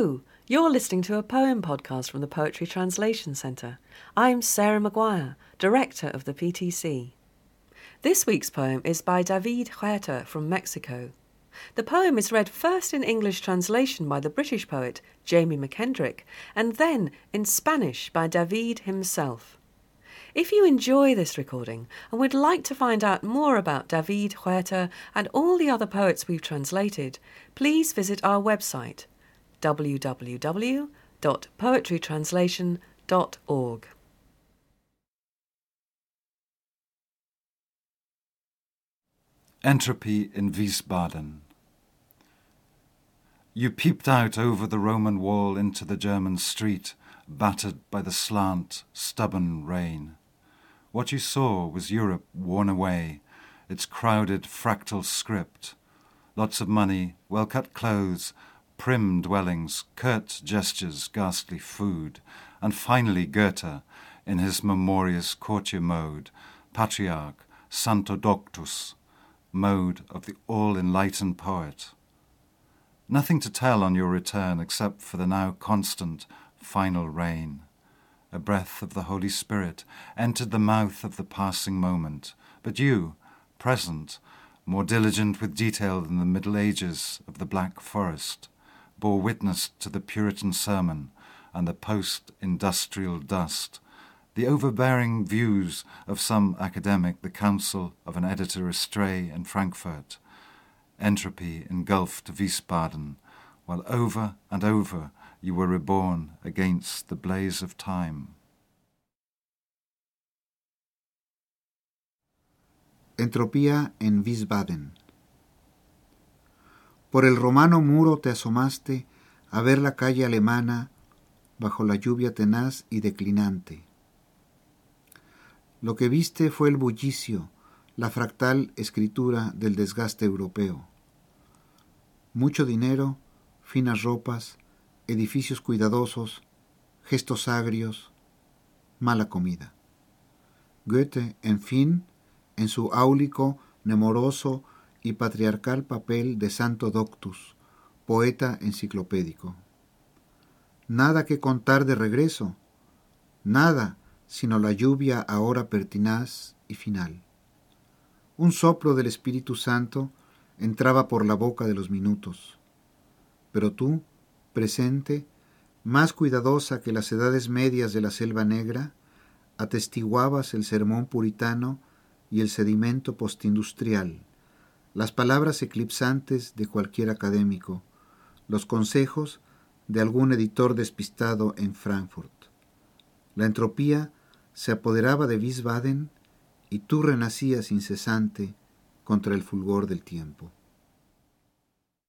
You're listening to a poem podcast from the Poetry Translation Centre. I'm Sarah Maguire, Director of the PTC. This week's poem is by David Huerta from Mexico. The poem is read first in English translation by the British poet Jamie McKendrick and then in Spanish by David himself. If you enjoy this recording and would like to find out more about David Huerta and all the other poets we've translated, please visit our website www.poetrytranslation.org. Entropy in Wiesbaden. You peeped out over the Roman wall into the German street, battered by the slant, stubborn rain. What you saw was Europe worn away, its crowded fractal script. Lots of money, well cut clothes, prim dwellings, curt gestures, ghastly food, and finally Goethe, in his memorious courtier mode, patriarch, Santo Doctus, mode of the all enlightened poet. Nothing to tell on your return except for the now constant final rain. A breath of the Holy Spirit entered the mouth of the passing moment, but you, present, more diligent with detail than the Middle Ages of the Black Forest, bore witness to the Puritan sermon and the post industrial dust, the overbearing views of some academic, the counsel of an editor astray in Frankfurt, entropy engulfed Wiesbaden, while over and over you were reborn against the blaze of time. Entropía en Wiesbaden. Por el romano muro te asomaste a ver la calle alemana bajo la lluvia tenaz y declinante. Lo que viste fue el bullicio, la fractal escritura del desgaste europeo. Mucho dinero, finas ropas, edificios cuidadosos, gestos agrios, mala comida. Goethe, en fin, en su áulico, nemoroso y patriarcal papel de Santo Doctus, poeta enciclopédico. Nada que contar de regreso, nada sino la lluvia ahora pertinaz y final. Un soplo del Espíritu Santo entraba por la boca de los minutos. Pero tú, presente, más cuidadosa que las edades medias de la selva negra, atestiguabas el sermón puritano y el sedimento postindustrial, las palabras eclipsantes de cualquier académico, los consejos de algún editor despistado en Frankfurt. La entropía se apoderaba de Wiesbaden y tú renacías incesante contra el fulgor del tiempo.